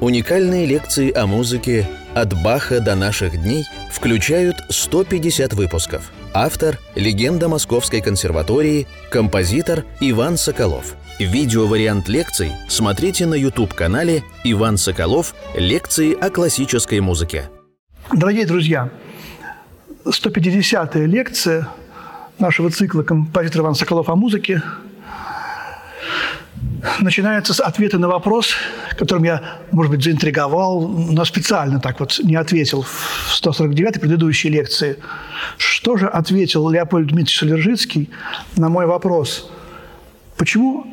Уникальные лекции о музыке «От Баха до наших дней» включают 150 выпусков. Автор – легенда Московской консерватории, композитор Иван Соколов. Видеовариант лекций смотрите на YouTube-канале «Иван Соколов. Лекции о классической музыке». Дорогие друзья, 150-я лекция нашего цикла «Композитор Иван Соколов о музыке» начинается с ответа на вопрос, которым я, может быть, заинтриговал, но специально так вот не ответил в 149-й предыдущей лекции. Что же ответил Леопольд Дмитриевич Солержицкий на мой вопрос? Почему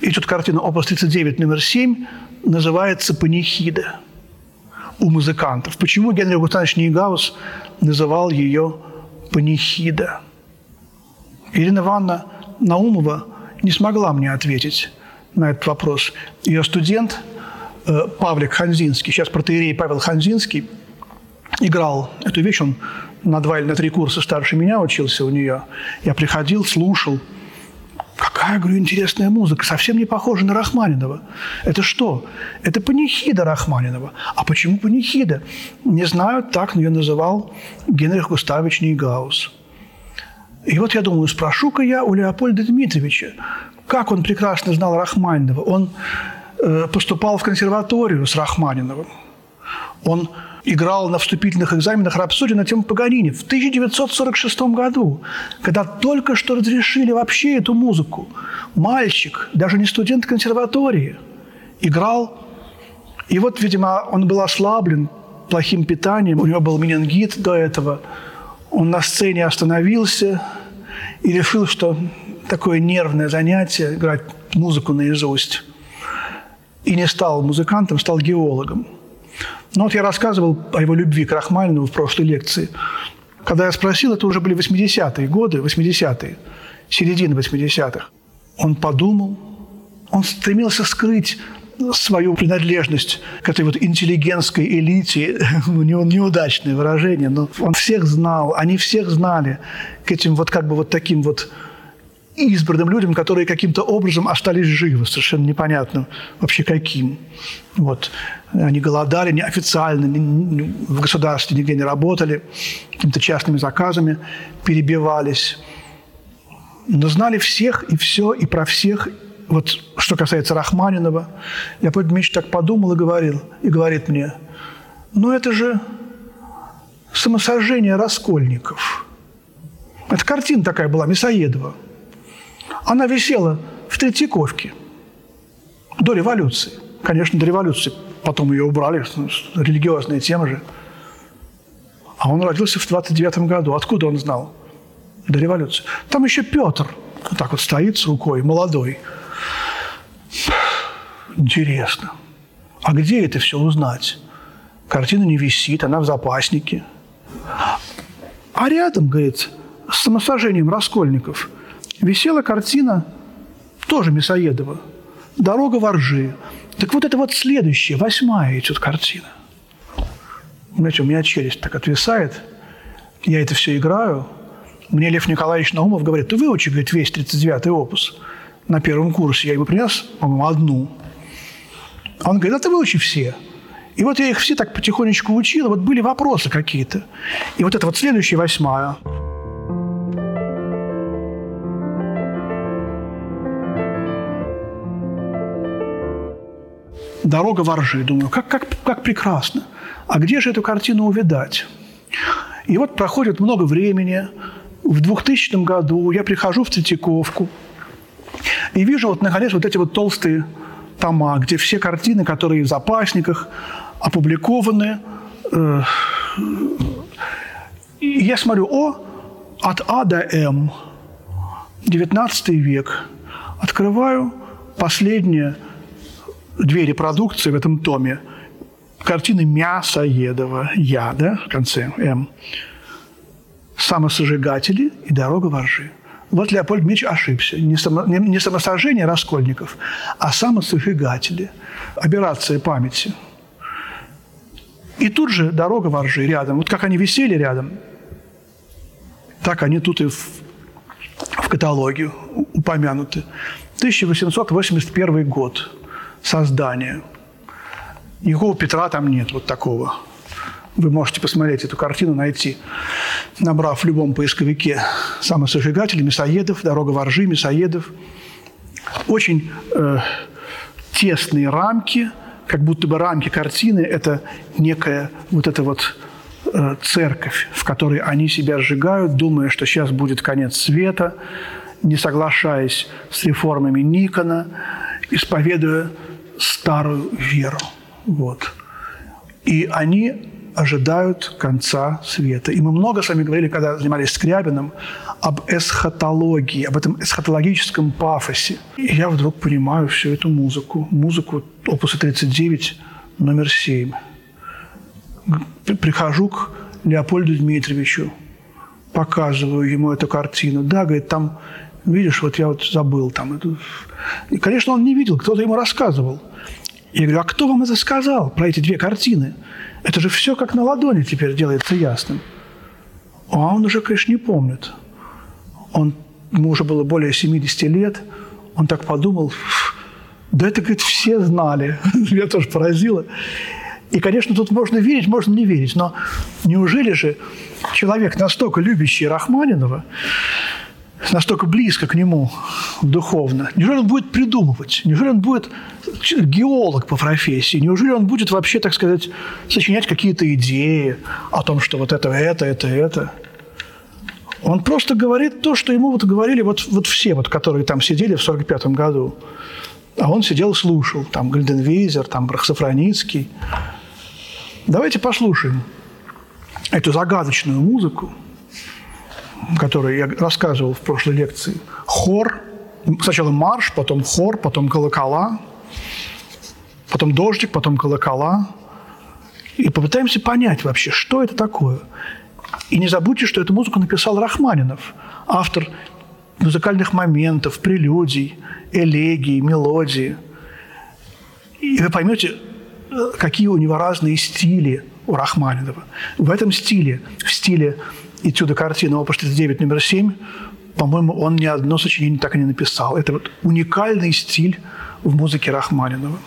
идет картина «Опус 39» номер 7 называется «Панихида» у музыкантов? Почему Генрих Густавович Нейгаус называл ее «Панихида»? Ирина Ивановна Наумова не смогла мне ответить на этот вопрос. Ее студент э, Павлик Ханзинский, сейчас протеерей Павел Ханзинский, играл эту вещь, он на два или на три курса старше меня учился у нее. Я приходил, слушал. Какая, говорю, интересная музыка, совсем не похожа на Рахманинова. Это что? Это панихида Рахманинова. А почему панихида? Не знаю, так ее называл Генрих Густавович Нейгаус. И вот я думаю, спрошу-ка я у Леопольда Дмитриевича, как он прекрасно знал Рахманинова. Он э, поступал в консерваторию с Рахманиновым. Он играл на вступительных экзаменах рапсодию на тему Паганини в 1946 году, когда только что разрешили вообще эту музыку. Мальчик, даже не студент консерватории, играл. И вот, видимо, он был ослаблен плохим питанием, у него был менингит до этого. Он на сцене остановился и решил, что такое нервное занятие, играть музыку наизусть. И не стал музыкантом, стал геологом. Но вот я рассказывал о его любви к Рахманинову в прошлой лекции. Когда я спросил, это уже были 80-е годы, 80-е, середина 80-х. Он подумал, он стремился скрыть свою принадлежность к этой вот интеллигентской элите, у него неудачное выражение, но он всех знал, они всех знали к этим вот как бы вот таким вот избранным людям, которые каким-то образом остались живы, совершенно непонятно вообще каким. Вот. Они голодали неофициально, в государстве нигде не работали, какими-то частными заказами перебивались. Но знали всех и все, и про всех. Вот что касается Рахманинова, Леопольд Дмитриевич так подумал и говорил, и говорит мне, ну это же самосожжение раскольников. Это картина такая была, Мясоедова – она висела в Третьяковке до революции. Конечно, до революции. Потом ее убрали, религиозная тема же. А он родился в 29 году. Откуда он знал? До революции. Там еще Петр вот так вот стоит с рукой, молодой. Интересно. А где это все узнать? Картина не висит, она в запаснике. А рядом, говорит, с самосожжением Раскольников – висела картина тоже Мясоедова «Дорога в Оржи». Так вот это вот следующая, восьмая идет картина. Знаете, у меня челюсть так отвисает, я это все играю. Мне Лев Николаевич Наумов говорит, ты выучи, говорит, весь 39-й опус. На первом курсе я ему принес, по-моему, одну. Он говорит, а ты выучи все. И вот я их все так потихонечку учил, вот были вопросы какие-то. И вот это вот следующая восьмая – дорога воржи. Думаю, как, как, как прекрасно. А где же эту картину увидать? И вот проходит много времени. В 2000 году я прихожу в Третьяковку и вижу вот, наконец, вот эти вот толстые тома, где все картины, которые в запасниках, опубликованы. Э, и я смотрю, о, от А до М, 19 век. Открываю последнее – две репродукции в этом томе. Картины Мясоедова, я, да, в конце М. Самосожигатели и дорога воржи. Вот Леопольд Меч ошибся. Не, само, не, не самосожжение раскольников, а самосожигатели. Операция памяти. И тут же дорога воржи рядом. Вот как они висели рядом, так они тут и в, в каталоге упомянуты. 1881 год создания. Никакого Петра там нет, вот такого. Вы можете посмотреть эту картину, найти, набрав в любом поисковике самосожигатель, Мясоедов, «Дорога воржи», Мясоедов. Очень э, тесные рамки, как будто бы рамки картины – это некая вот эта вот э, церковь, в которой они себя сжигают, думая, что сейчас будет конец света, не соглашаясь с реформами Никона, исповедуя старую веру. Вот. И они ожидают конца света. И мы много с вами говорили, когда занимались Скрябиным, об эсхатологии, об этом эсхатологическом пафосе. И я вдруг понимаю всю эту музыку. Музыку опуса 39, номер 7. Прихожу к Леопольду Дмитриевичу, показываю ему эту картину. Да, говорит, там, видишь, вот я вот забыл там. И, конечно, он не видел, кто-то ему рассказывал. Я говорю, а кто вам это сказал про эти две картины? Это же все как на ладони теперь делается ясным. А он уже, конечно, не помнит. Он, ему уже было более 70 лет. Он так подумал, да это, говорит, все знали. Меня тоже поразило. И, конечно, тут можно верить, можно не верить. Но неужели же человек, настолько любящий Рахманинова, настолько близко к нему духовно. Неужели он будет придумывать? Неужели он будет геолог по профессии? Неужели он будет вообще, так сказать, сочинять какие-то идеи о том, что вот это, это, это, это? Он просто говорит то, что ему вот говорили вот, вот все, вот, которые там сидели в 45 году. А он сидел и слушал. Там Гальденвейзер, там Брахсофроницкий. Давайте послушаем эту загадочную музыку – который я рассказывал в прошлой лекции. Хор, сначала марш, потом хор, потом колокола, потом дождик, потом колокола. И попытаемся понять вообще, что это такое. И не забудьте, что эту музыку написал Рахманинов, автор музыкальных моментов, прелюдий, элегий, мелодии. И вы поймете, какие у него разные стили у Рахманинова. В этом стиле, в стиле этюда картины опус 39 номер 7, по-моему, он ни одно сочинение так и не написал. Это вот уникальный стиль в музыке Рахманинова.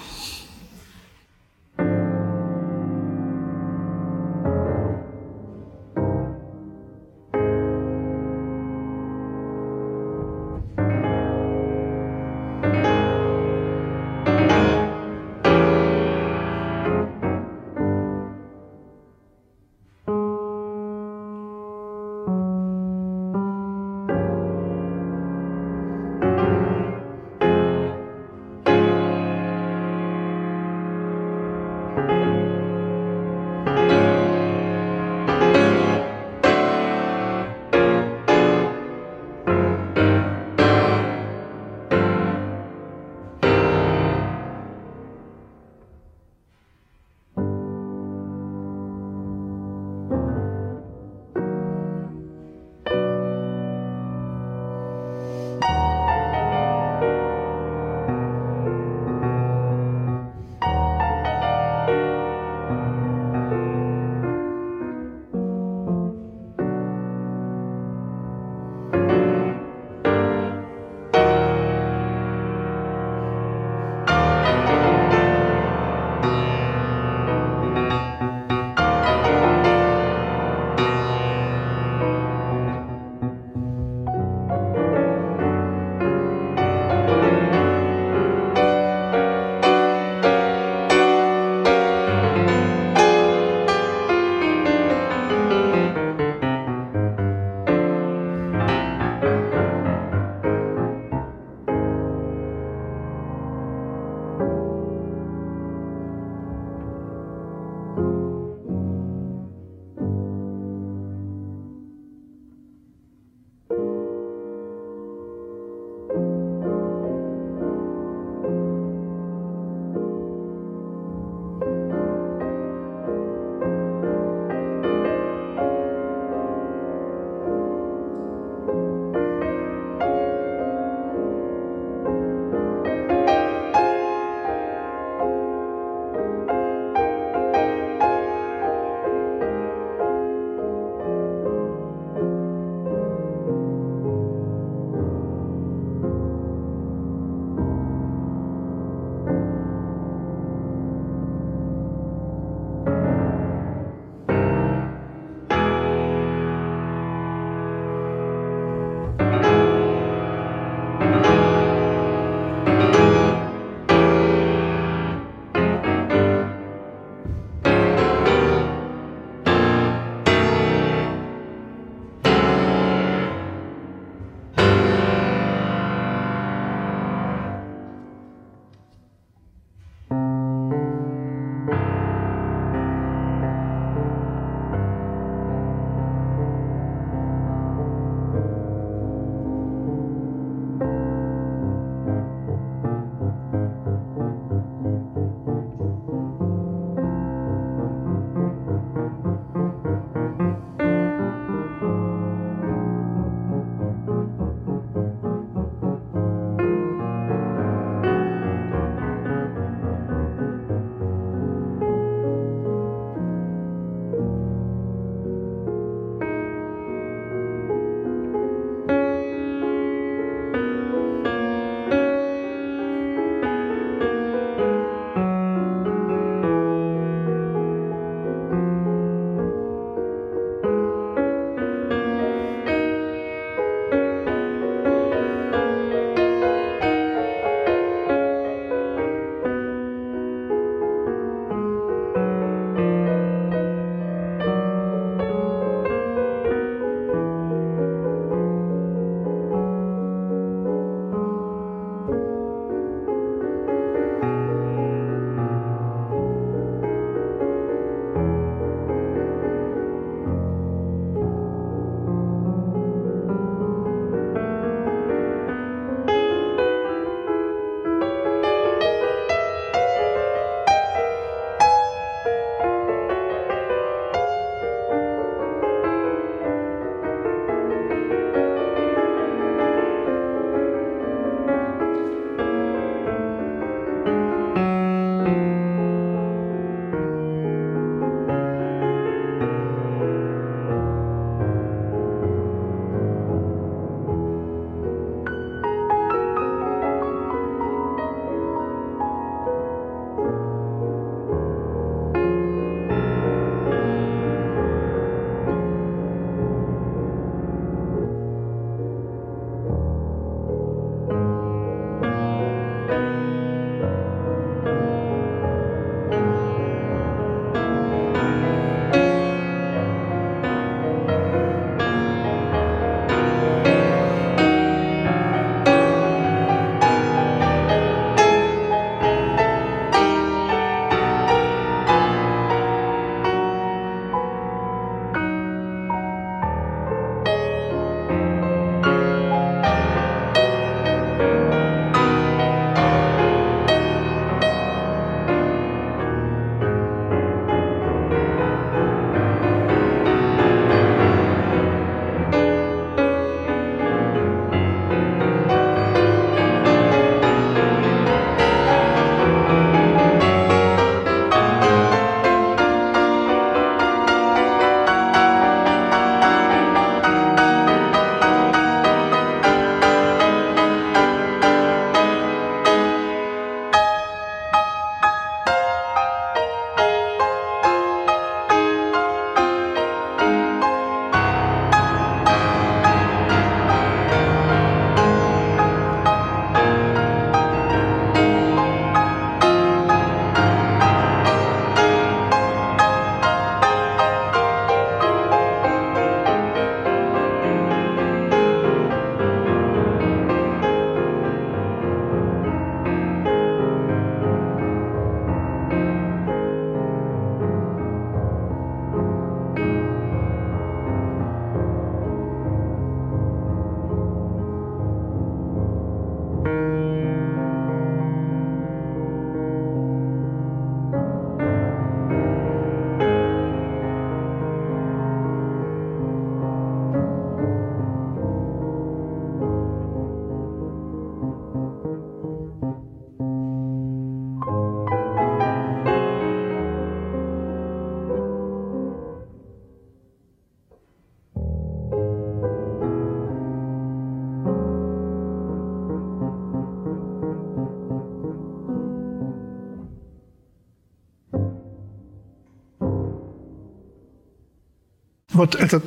Вот это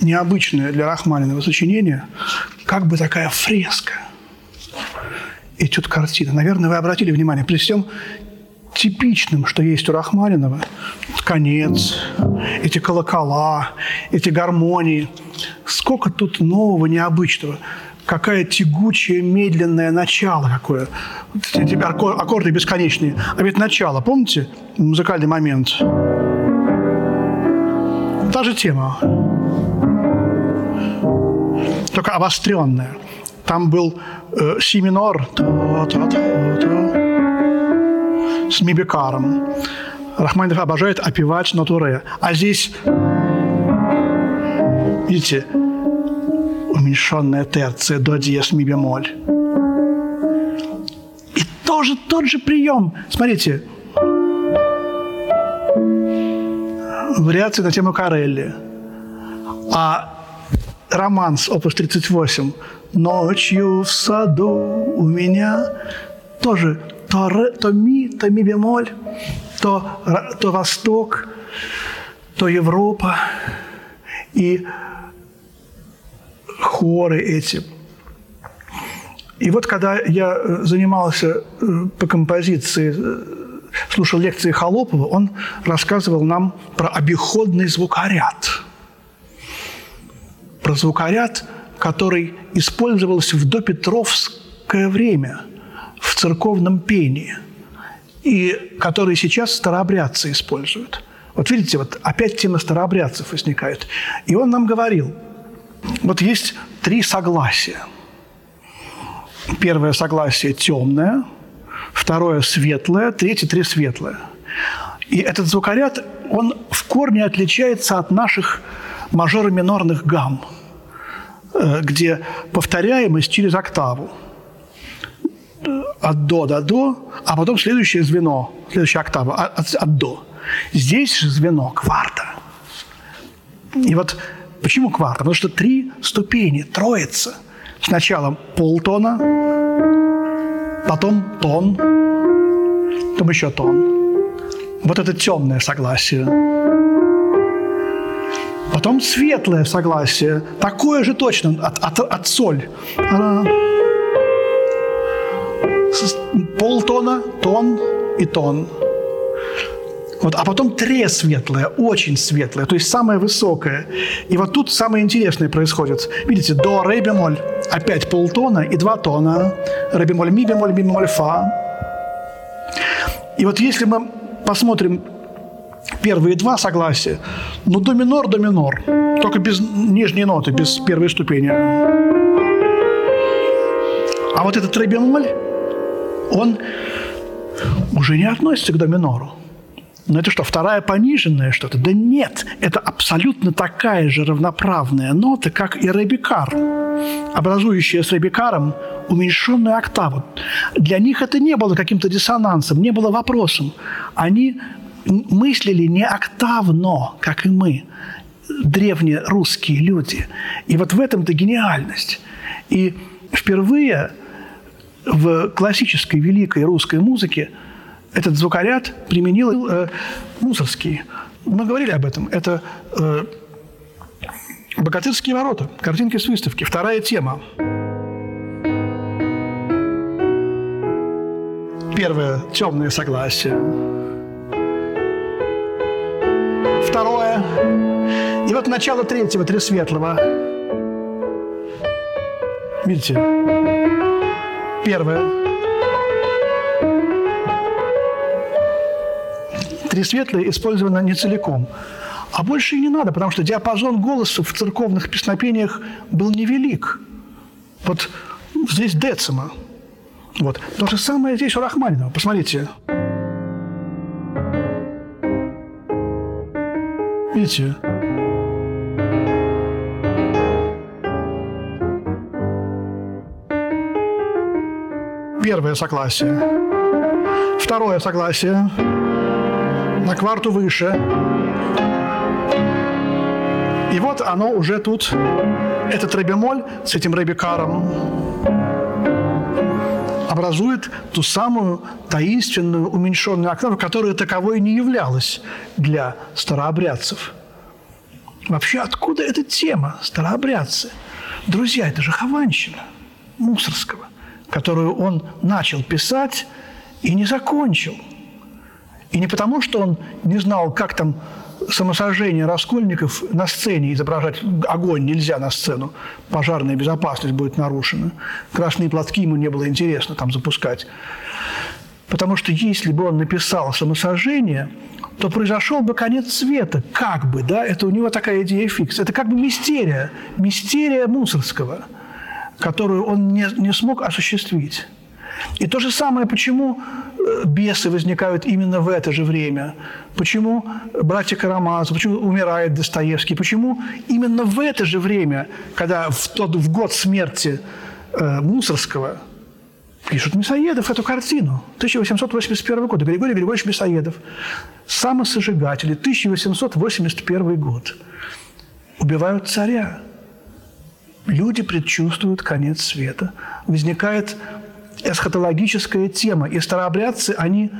необычное для Рахманинова сочинение, как бы такая фреска. Этюд картины. Наверное, вы обратили внимание, при всем типичным, что есть у Рахманинова, конец, эти колокола, эти гармонии. Сколько тут нового, необычного. Какая тягучее, медленное начало какое. Эти аккорды бесконечные. А ведь начало, помните, музыкальный момент? Та же тема. Только обостренная. Там был э, си минор с мибикаром. Рахманинов обожает опевать натуре. А здесь, видите, уменьшенная терция до диез ми бемоль. И тоже тот же прием. Смотрите, вариации на тему Карелли. А романс, опус 38, «Ночью в саду у меня» тоже то, ре, то ми, то ми бемоль, то, то Восток, то Европа. И хоры эти. И вот когда я э, занимался э, по композиции слушал лекции Холопова, он рассказывал нам про обиходный звукоряд. Про звукоряд, который использовался в допетровское время в церковном пении и который сейчас старообрядцы используют. Вот видите, вот опять тема старообрядцев возникает. И он нам говорил, вот есть три согласия. Первое согласие темное – второе светлое, третье три светлое. И этот звукоряд, он в корне отличается от наших мажоро-минорных гамм, э, где повторяемость через октаву. От до до до, а потом следующее звено, следующая октава от, от до. Здесь же звено кварта. И вот почему кварта? Потому что три ступени, троица. Сначала полтона, потом тон, потом еще тон. Вот это темное согласие. Потом светлое согласие, такое же точно, от, от, от соль. Она... Полтона, тон и тон. Вот, а потом тре светлое, очень светлое, то есть самое высокое. И вот тут самое интересное происходит. Видите, до, ре, бемоль, опять полтона и два тона. Ре, бемоль, ми, бемоль, ми, бемоль, фа. И вот если мы посмотрим первые два согласия, ну, до минор, до минор, только без нижней ноты, без первой ступени. А вот этот ре, бемоль, он уже не относится к до минору. Но это что, вторая пониженная что-то? Да нет, это абсолютно такая же равноправная нота, как и ребикар, образующая с ребикаром уменьшенную октаву. Для них это не было каким-то диссонансом, не было вопросом. Они мыслили не октавно, как и мы, древние русские люди. И вот в этом-то гениальность. И впервые в классической великой русской музыке – этот звукоряд применил э, Мусорский. Мы говорили об этом. Это э, «Богатырские ворота», картинки с выставки. Вторая тема. Первое – темное согласие. Второе – и вот начало третьего, три светлого. Видите? Первое – три светлые использовано не целиком. А больше и не надо, потому что диапазон голоса в церковных песнопениях был невелик. Вот здесь децима. Вот. То же самое здесь у Рахманинова. Посмотрите. Видите? Первое согласие. Второе согласие на кварту выше. И вот оно уже тут, этот ребемоль с этим ребекаром образует ту самую таинственную уменьшенную октаву, которая таковой не являлась для старообрядцев. Вообще, откуда эта тема старообрядцы? Друзья, это же Хованщина Мусорского, которую он начал писать и не закончил. И не потому, что он не знал, как там самосожжение раскольников на сцене изображать огонь нельзя на сцену, пожарная безопасность будет нарушена. Красные платки ему не было интересно там запускать. Потому что если бы он написал самосожжение, то произошел бы конец света, как бы, да, это у него такая идея фикс. Это как бы мистерия, мистерия Мусорского, которую он не, не смог осуществить. И то же самое, почему э, бесы возникают именно в это же время, почему братья Карамазов, почему умирает Достоевский, почему именно в это же время, когда в, тот, в год смерти э, Мусорского – пишут Мясоедов эту картину. 1881 год. Григорий Григорьевич Мясоедов. Самосожигатели. 1881 год. Убивают царя. Люди предчувствуют конец света. Возникает эсхатологическая тема. И старообрядцы, они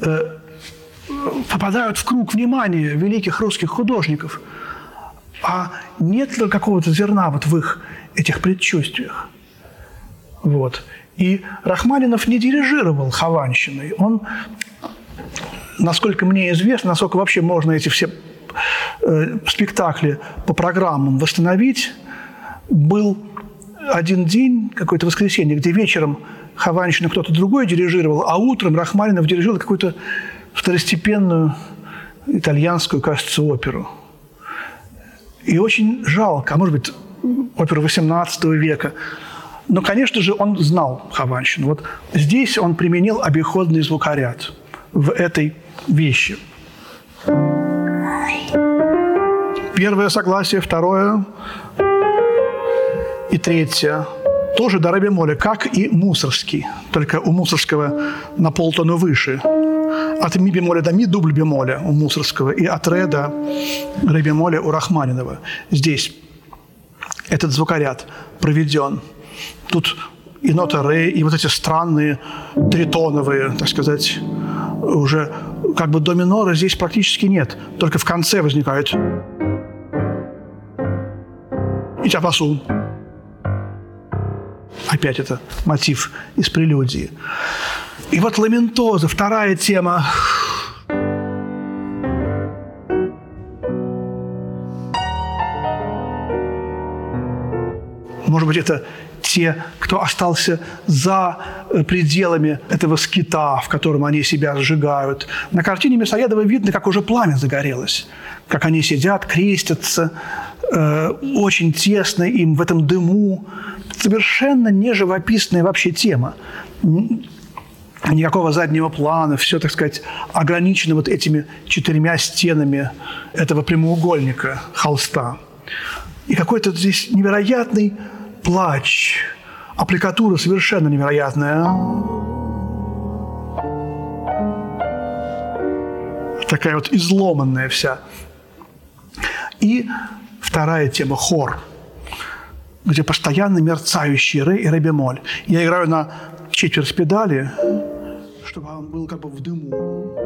э, попадают в круг внимания великих русских художников. А нет ли какого-то зерна вот в их этих предчувствиях? Вот. И Рахманинов не дирижировал Хованщиной. Он, насколько мне известно, насколько вообще можно эти все э, спектакли по программам восстановить, был один день, какое-то воскресенье, где вечером Хованщину кто-то другой дирижировал, а утром Рахманинов дирижировал какую-то второстепенную итальянскую, кажется, оперу. И очень жалко, а может быть, оперу XVIII века – но, конечно же, он знал Хованщину. Вот здесь он применил обиходный звукоряд в этой вещи. Первое согласие, второе и третье тоже до ре как и мусорский, только у мусорского на полтону выше. От ми бемоля до ми дубль бемоля у мусорского и от ре до ре бемоля у Рахманинова. Здесь этот звукоряд проведен – Тут и нота ре, и вот эти странные тритоновые, так сказать, уже как бы до минора здесь практически нет. Только в конце возникает и тяпасу. Опять это мотив из прелюдии. И вот ламентоза, вторая тема. Может быть, это те, кто остался за э, пределами этого скита, в котором они себя сжигают. На картине Мясоедова видно, как уже пламя загорелось, как они сидят, крестятся, э, очень тесно им в этом дыму. Совершенно не живописная вообще тема. Никакого заднего плана, все, так сказать, ограничено вот этими четырьмя стенами этого прямоугольника холста. И какой-то здесь невероятный плач, аппликатура совершенно невероятная. Такая вот изломанная вся. И вторая тема – хор, где постоянно мерцающие ре и ре бемоль. Я играю на четверть педали, чтобы он был как бы в дыму.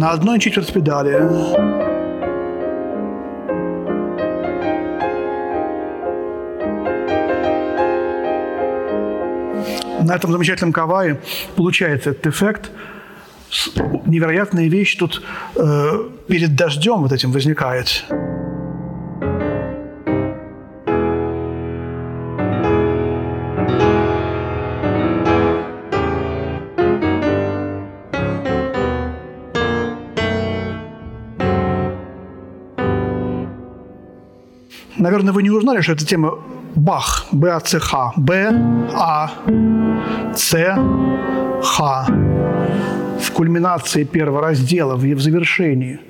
на одной четверть педали. На этом замечательном кавае получается этот эффект. Невероятная вещь тут э, перед дождем вот этим возникает. Наверное, вы не узнали, что это тема Бах, Б, А, Ц, Х. Б, А, Ц, Х. В кульминации первого раздела, в завершении.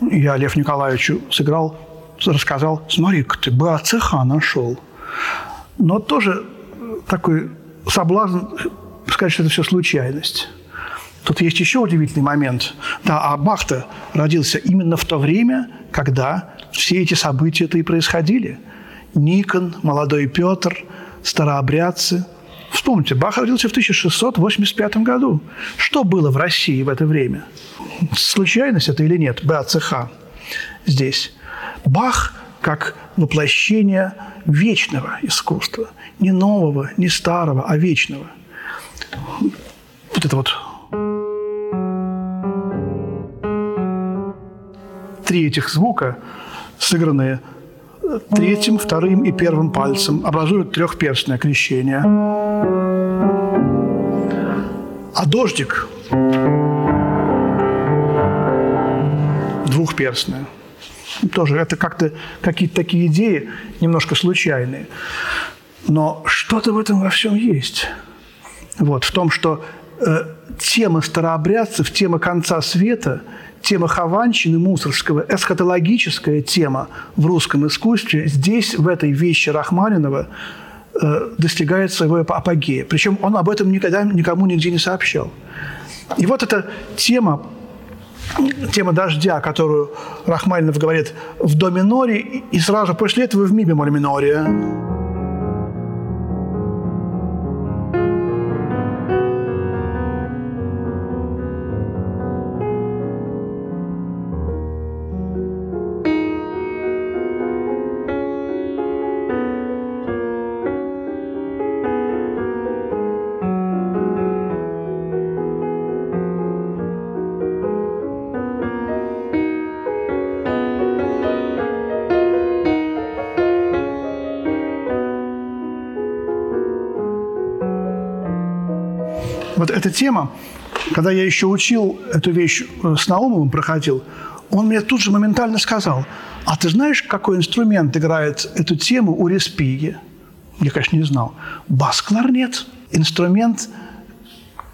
Я Лев Николаевичу сыграл, рассказал, смотри-ка ты, Б, А, Ц, Х нашел. Но тоже такой соблазн сказать, что это все случайность. Тут есть еще удивительный момент. Да, а Бах-то родился именно в то время, когда все эти события-то и происходили. Никон, молодой Петр, старообрядцы в Вспомните, Бах родился в 1685 году. Что было в России в это время? Случайность это или нет? БАЦХ здесь. Бах как воплощение вечного искусства. Не нового, не старого, а вечного. Вот это вот три этих звука, сыгранные третьим, вторым и первым пальцем, образуют трехперстное крещение. А дождик двухперстное. Тоже это как-то какие-то такие идеи немножко случайные. Но что-то в этом во всем есть. Вот, в том, что э, тема старообрядцев, тема конца света, тема Хованщины Мусорского, эсхатологическая тема в русском искусстве здесь, в этой вещи Рахманинова, э, достигает своего апогея. Причем он об этом никогда никому нигде не сообщал. И вот эта тема тема дождя, которую Рахманинов говорит в до миноре, и сразу после этого в ми бемоль миноре. Эта тема, когда я еще учил эту вещь э, с Наумовым, проходил, он мне тут же моментально сказал, а ты знаешь, какой инструмент играет эту тему у Респиги? Я, конечно, не знал. Бас-кларнет. Инструмент,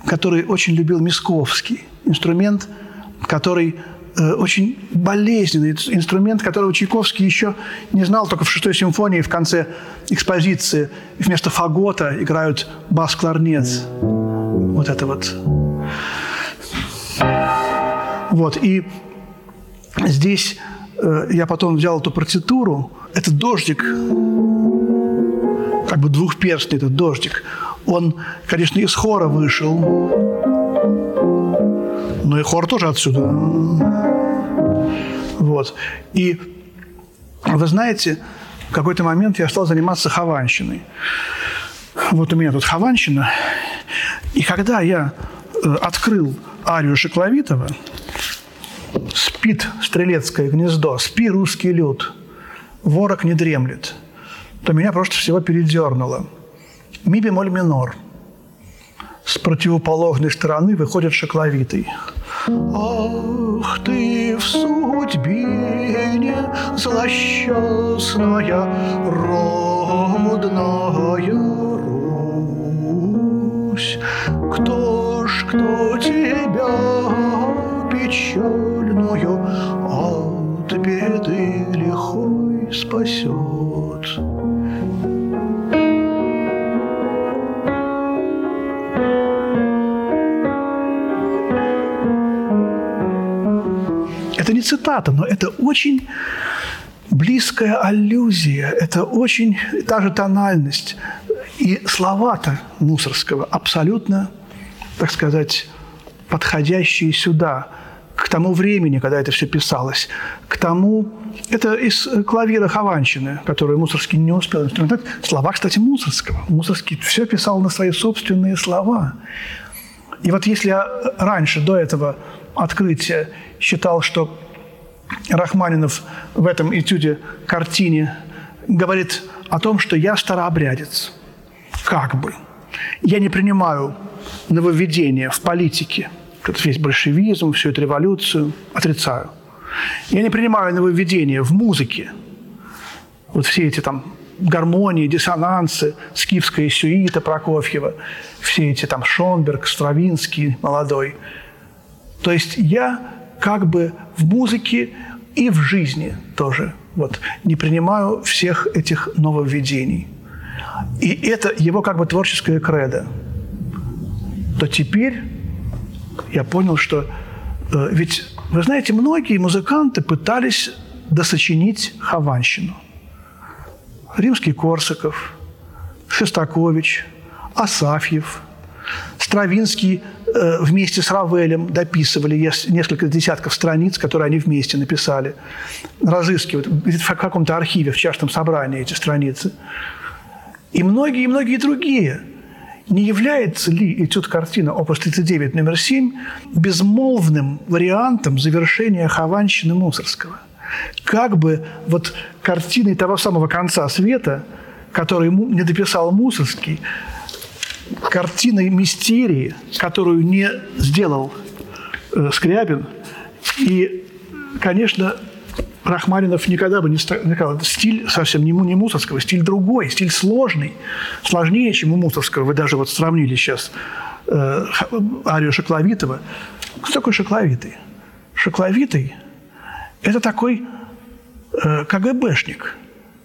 который очень любил Мисковский. Инструмент, который э, очень болезненный инструмент, которого Чайковский еще не знал, только в шестой симфонии в конце экспозиции вместо фагота играют бас-кларнет вот это вот. Вот, и здесь э, я потом взял эту партитуру, этот дождик, как бы двухперстный этот дождик, он, конечно, из хора вышел, но и хор тоже отсюда. Вот. И вы знаете, в какой-то момент я стал заниматься хованщиной. Вот у меня тут хованщина, и когда я э, открыл арию Шекловитова, «Спит стрелецкое гнездо, спи русский люд, ворог не дремлет», то меня просто всего передернуло. Ми бемоль минор. С противоположной стороны выходит Шекловитый. Ах ты в судьбе злосчастная, родная Русь, кто ж, кто тебя печальную от беды лихой спасет? Это не цитата, но это очень близкая аллюзия, это очень та же тональность. И слова-то Мусорского абсолютно, так сказать, подходящие сюда, к тому времени, когда это все писалось, к тому... Это из клавира Хованщины, который Мусорский не успел инструментать. Слова, кстати, Мусорского. Мусорский все писал на свои собственные слова. И вот если я раньше, до этого открытия, считал, что Рахманинов в этом этюде, картине, говорит о том, что я старообрядец – как бы. Я не принимаю нововведения в политике, этот весь большевизм, всю эту революцию, отрицаю. Я не принимаю нововведения в музыке. Вот все эти там гармонии, диссонансы, скифская сюита Прокофьева, все эти там Шонберг, Стравинский молодой. То есть я как бы в музыке и в жизни тоже вот, не принимаю всех этих нововведений и это его как бы творческое кредо, то теперь я понял, что э, ведь, вы знаете, многие музыканты пытались досочинить Хованщину. Римский Корсаков, Шестакович, Асафьев, Стравинский э, вместе с Равелем дописывали несколько десятков страниц, которые они вместе написали. Разыскивают в каком-то архиве, в частном собрании эти страницы. И многие, и многие другие. Не является ли этюд картина опус 39 номер 7 безмолвным вариантом завершения Хованщины Мусорского? Как бы вот картиной того самого конца света, который не дописал Мусорский, картиной мистерии, которую не сделал э, Скрябин. И, конечно, Рахманинов никогда бы не сказал, стиль совсем не, не Мусорского, стиль другой, стиль сложный, сложнее, чем у Мусорского. Вы даже вот сравнили сейчас э, арию Шокловитова. Кто такой Шокловитый? Шокловитый – это такой э, КГБшник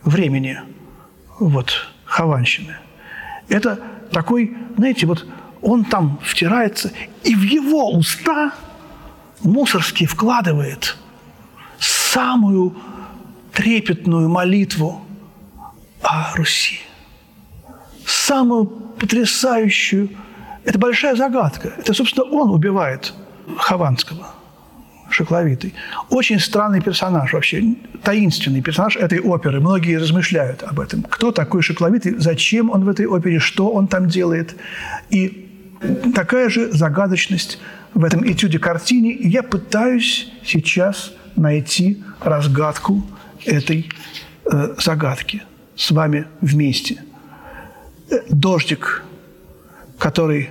времени вот, Хованщины. Это такой, знаете, вот он там втирается, и в его уста Мусорский вкладывает самую трепетную молитву о Руси. Самую потрясающую. Это большая загадка. Это, собственно, он убивает Хованского – Шокловитый. Очень странный персонаж вообще, таинственный персонаж этой оперы. Многие размышляют об этом. Кто такой Шокловитый, зачем он в этой опере, что он там делает. И такая же загадочность в этом этюде-картине. Я пытаюсь сейчас найти разгадку этой э, загадки с вами вместе. Э, дождик, который,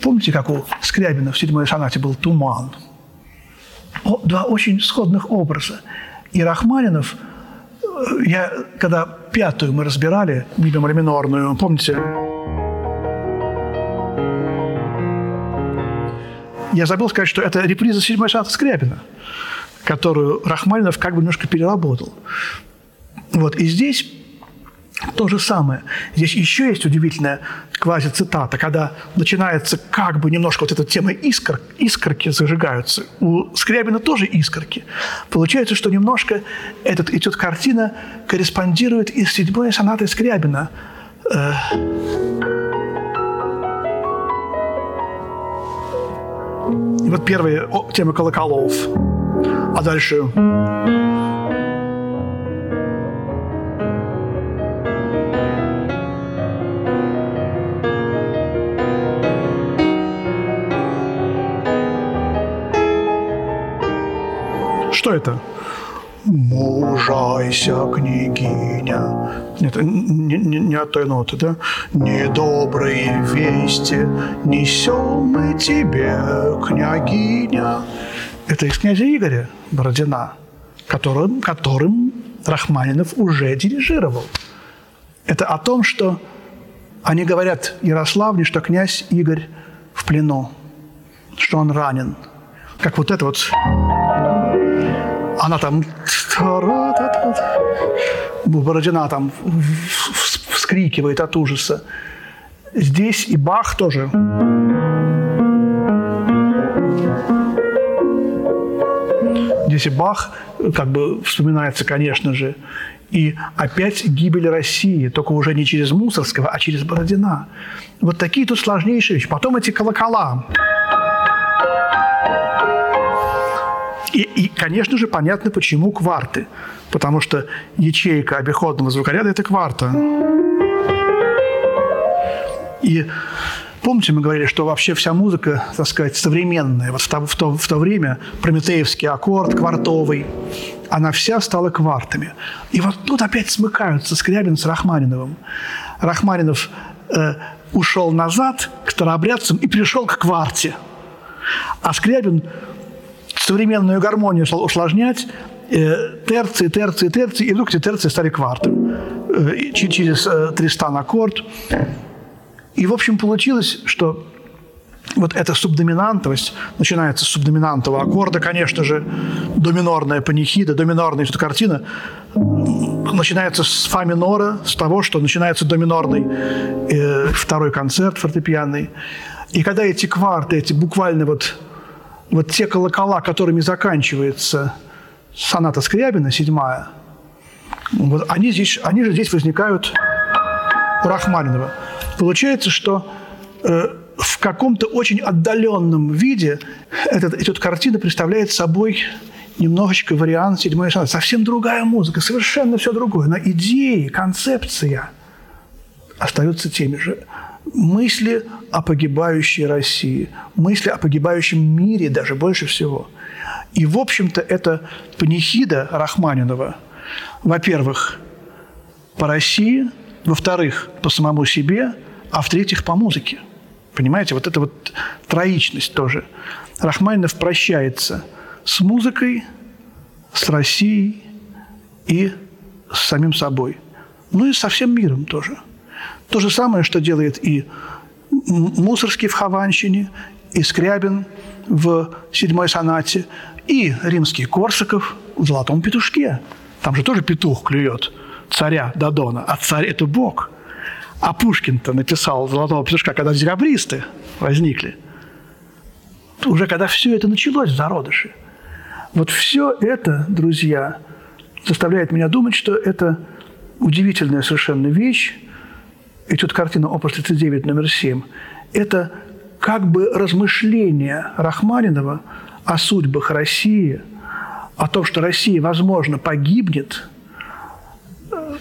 помните, как у Скрябина в седьмой сонате был туман – два очень сходных образа. И Рахманинов, э, я, когда пятую мы разбирали, ми минорную, помните, я забыл сказать, что это реприза седьмой сонаты Скрябина, которую Рахманинов как бы немножко переработал. Вот, и здесь то же самое. Здесь еще есть удивительная квази-цитата, когда начинается как бы немножко вот эта тема искр, искорки зажигаются. У Скрябина тоже искорки. Получается, что немножко этот этюд картина корреспондирует и с седьмой сонатой Скрябина. Э, и вот первая тема колоколов. А дальше... Что это? Мужайся, княгиня. Нет, не, не, не от той ноты, да? Недобрые вести несем мы тебе, княгиня. Это из князя Игоря Бородина, которым, которым Рахманинов уже дирижировал. Это о том, что они говорят Ярославне, что князь Игорь в плену, что он ранен. Как вот это вот она там Бородина там вскрикивает от ужаса. Здесь и Бах тоже. Здесь Бах как бы вспоминается, конечно же. И опять гибель России, только уже не через Мусорского, а через Бородина. Вот такие тут сложнейшие вещи. Потом эти колокола. И, и, конечно же, понятно, почему кварты. Потому что ячейка обиходного звукоряда – это кварта. И помните, мы говорили, что вообще вся музыка, так сказать, современная, вот в то, в то, в то время прометеевский аккорд, квартовый, она вся стала квартами. И вот тут опять смыкаются Скрябин с Рахманиновым. Рахманинов э, ушел назад к старообрядцам и пришел к кварте. А Скрябин современную гармонию усложнять, э, терции, терции, терции, и вдруг эти терции стали квартом э, через э, Тристан аккорд. И, в общем, получилось, что вот эта субдоминантовость начинается с субдоминантового аккорда, конечно же, доминорная панихида, доминорная эта картина начинается с фа минора, с того, что начинается доминорный э, второй концерт фортепианный. И когда эти кварты, эти буквально вот вот те колокола, которыми заканчивается соната Скрябина, седьмая, вот они, здесь, они же здесь возникают у Рахманинова. Получается, что э, в каком-то очень отдаленном виде этот, эта картина представляет собой немножечко вариант седьмой сонаты. Совсем другая музыка, совершенно все другое. Но идеи, концепция остаются теми же. Мысли о погибающей России, мысли о погибающем мире даже больше всего. И, в общем-то, это панихида Рахманинова, во-первых, по России, во-вторых, по самому себе, а в-третьих, по музыке. Понимаете, вот эта вот троичность тоже. Рахманинов прощается с музыкой, с Россией и с самим собой. Ну и со всем миром тоже. То же самое, что делает и Мусорский в Хованщине, и Скрябин в седьмой сонате, и римский Корсаков в «Золотом петушке». Там же тоже петух клюет царя Дадона, а царь – это Бог – а Пушкин-то написал «Золотого петушка», когда декабристы возникли. Уже когда все это началось в зародыше. Вот все это, друзья, заставляет меня думать, что это удивительная совершенно вещь. И тут картина «Опус 39» номер 7. Это как бы размышление Рахманинова о судьбах России, о том, что Россия, возможно, погибнет –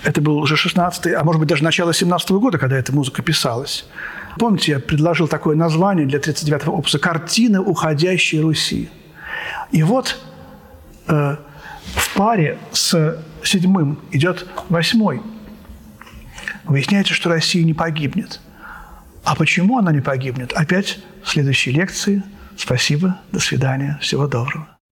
это был уже 16 а может быть даже начало 17 -го года, когда эта музыка писалась. Помните, я предложил такое название для 39-го опуса «Картина уходящей Руси». И вот э, в паре с седьмым идет восьмой. Выясняется, что Россия не погибнет. А почему она не погибнет? Опять в следующей лекции. Спасибо, до свидания, всего доброго.